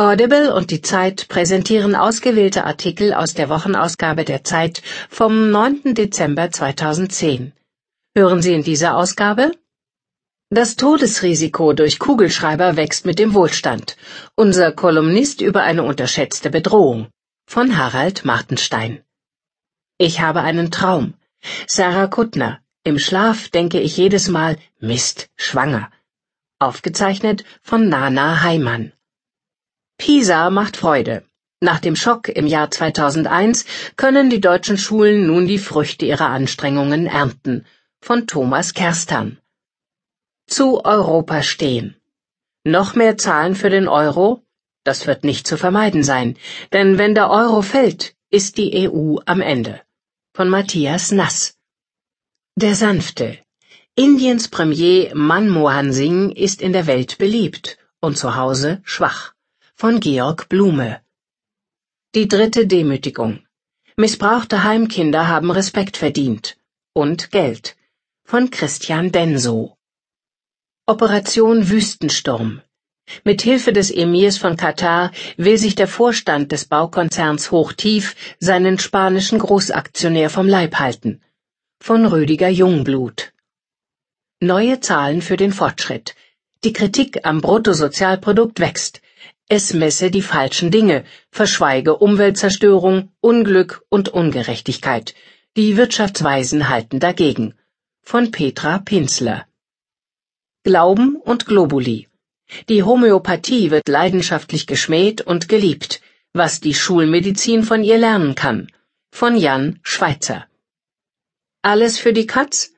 Audible und die Zeit präsentieren ausgewählte Artikel aus der Wochenausgabe der Zeit vom 9. Dezember 2010. Hören Sie in dieser Ausgabe? Das Todesrisiko durch Kugelschreiber wächst mit dem Wohlstand. Unser Kolumnist über eine unterschätzte Bedrohung. Von Harald Martenstein. Ich habe einen Traum. Sarah Kuttner. Im Schlaf denke ich jedes Mal Mist, schwanger. Aufgezeichnet von Nana Heimann. Pisa macht Freude. Nach dem Schock im Jahr 2001 können die deutschen Schulen nun die Früchte ihrer Anstrengungen ernten. Von Thomas Kerstern. Zu Europa stehen. Noch mehr Zahlen für den Euro? Das wird nicht zu vermeiden sein, denn wenn der Euro fällt, ist die EU am Ende. Von Matthias Nass. Der Sanfte. Indiens Premier Manmohan Singh ist in der Welt beliebt und zu Hause schwach von Georg Blume. Die dritte Demütigung. Missbrauchte Heimkinder haben Respekt verdient. Und Geld. Von Christian Benso. Operation Wüstensturm. Mit Hilfe des Emirs von Katar will sich der Vorstand des Baukonzerns Hochtief seinen spanischen Großaktionär vom Leib halten. Von Rüdiger Jungblut. Neue Zahlen für den Fortschritt. Die Kritik am Bruttosozialprodukt wächst. Es messe die falschen Dinge, verschweige Umweltzerstörung, Unglück und Ungerechtigkeit. Die Wirtschaftsweisen halten dagegen. Von Petra Pinzler. Glauben und Globuli. Die Homöopathie wird leidenschaftlich geschmäht und geliebt, was die Schulmedizin von ihr lernen kann. Von Jan Schweitzer. Alles für die Katz?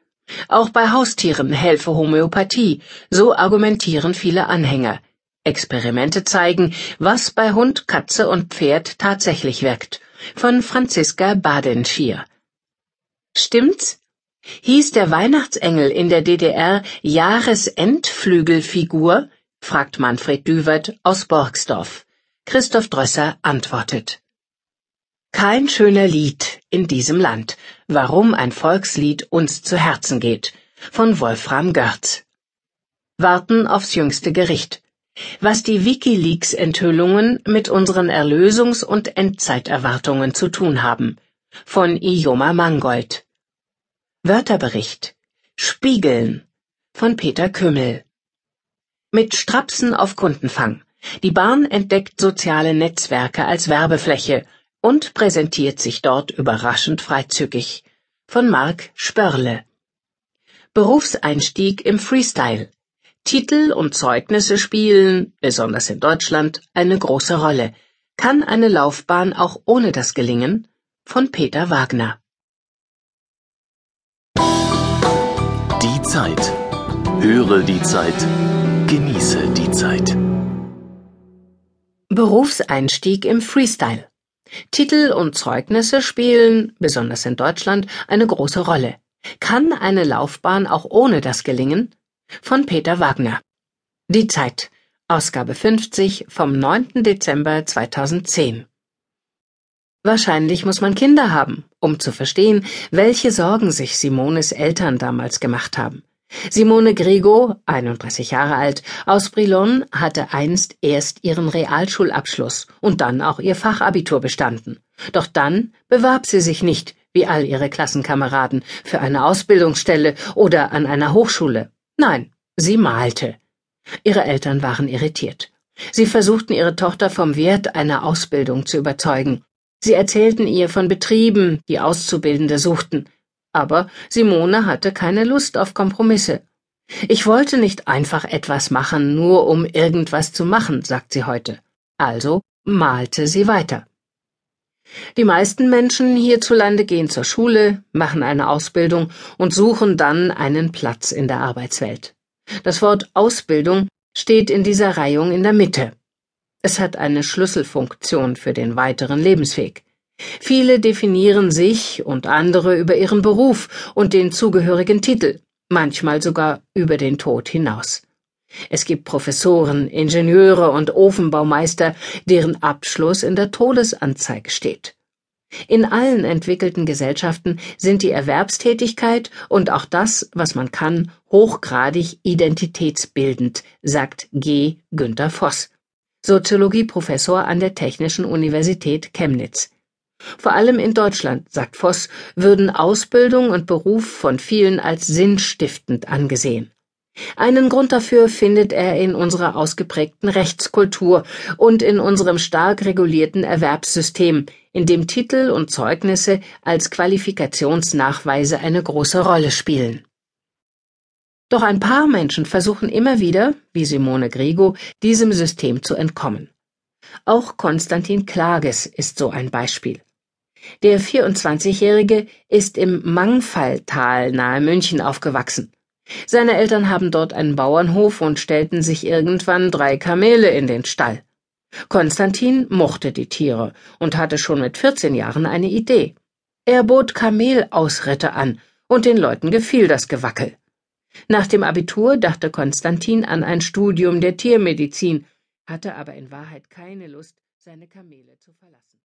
Auch bei Haustieren helfe Homöopathie, so argumentieren viele Anhänger. Experimente zeigen, was bei Hund, Katze und Pferd tatsächlich wirkt. Von Franziska Badenschier. Stimmt's? Hieß der Weihnachtsengel in der DDR Jahresendflügelfigur? fragt Manfred Düwert aus Borgsdorf. Christoph Drösser antwortet. Kein schöner Lied in diesem Land. Warum ein Volkslied uns zu Herzen geht. Von Wolfram Görz. Warten aufs jüngste Gericht was die WikiLeaks-Enthüllungen mit unseren Erlösungs- und Endzeiterwartungen zu tun haben. Von Ioma Mangold. Wörterbericht. Spiegeln. Von Peter Kümmel. Mit Strapsen auf Kundenfang. Die Bahn entdeckt soziale Netzwerke als Werbefläche und präsentiert sich dort überraschend freizügig. Von Marc Spörle. Berufseinstieg im Freestyle. Titel und Zeugnisse spielen, besonders in Deutschland, eine große Rolle. Kann eine Laufbahn auch ohne das gelingen? Von Peter Wagner. Die Zeit. Höre die Zeit. Genieße die Zeit. Berufseinstieg im Freestyle. Titel und Zeugnisse spielen, besonders in Deutschland, eine große Rolle. Kann eine Laufbahn auch ohne das gelingen? Von Peter Wagner. Die Zeit, Ausgabe 50 vom 9. Dezember 2010. Wahrscheinlich muss man Kinder haben, um zu verstehen, welche Sorgen sich Simones Eltern damals gemacht haben. Simone Grego, 31 Jahre alt, aus Brilon, hatte einst erst ihren Realschulabschluss und dann auch ihr Fachabitur bestanden. Doch dann bewarb sie sich nicht, wie all ihre Klassenkameraden, für eine Ausbildungsstelle oder an einer Hochschule. Nein, sie malte. Ihre Eltern waren irritiert. Sie versuchten ihre Tochter vom Wert einer Ausbildung zu überzeugen. Sie erzählten ihr von Betrieben, die Auszubildende suchten. Aber Simone hatte keine Lust auf Kompromisse. Ich wollte nicht einfach etwas machen, nur um irgendwas zu machen, sagt sie heute. Also malte sie weiter. Die meisten Menschen hierzulande gehen zur Schule, machen eine Ausbildung und suchen dann einen Platz in der Arbeitswelt. Das Wort Ausbildung steht in dieser Reihung in der Mitte. Es hat eine Schlüsselfunktion für den weiteren Lebensweg. Viele definieren sich und andere über ihren Beruf und den zugehörigen Titel, manchmal sogar über den Tod hinaus. Es gibt Professoren, Ingenieure und Ofenbaumeister, deren Abschluss in der Todesanzeige steht. In allen entwickelten Gesellschaften sind die Erwerbstätigkeit und auch das, was man kann, hochgradig identitätsbildend, sagt G. Günther Voss. Soziologieprofessor an der Technischen Universität Chemnitz. Vor allem in Deutschland, sagt Voss, würden Ausbildung und Beruf von vielen als sinnstiftend angesehen. Einen Grund dafür findet er in unserer ausgeprägten Rechtskultur und in unserem stark regulierten Erwerbssystem, in dem Titel und Zeugnisse als Qualifikationsnachweise eine große Rolle spielen. Doch ein paar Menschen versuchen immer wieder, wie Simone Grigo, diesem System zu entkommen. Auch Konstantin Klages ist so ein Beispiel. Der 24-Jährige ist im Mangfalltal nahe München aufgewachsen. Seine Eltern haben dort einen Bauernhof und stellten sich irgendwann drei Kamele in den Stall. Konstantin mochte die Tiere und hatte schon mit 14 Jahren eine Idee. Er bot Kamelausritte an, und den Leuten gefiel das Gewackel. Nach dem Abitur dachte Konstantin an ein Studium der Tiermedizin, hatte aber in Wahrheit keine Lust, seine Kamele zu verlassen.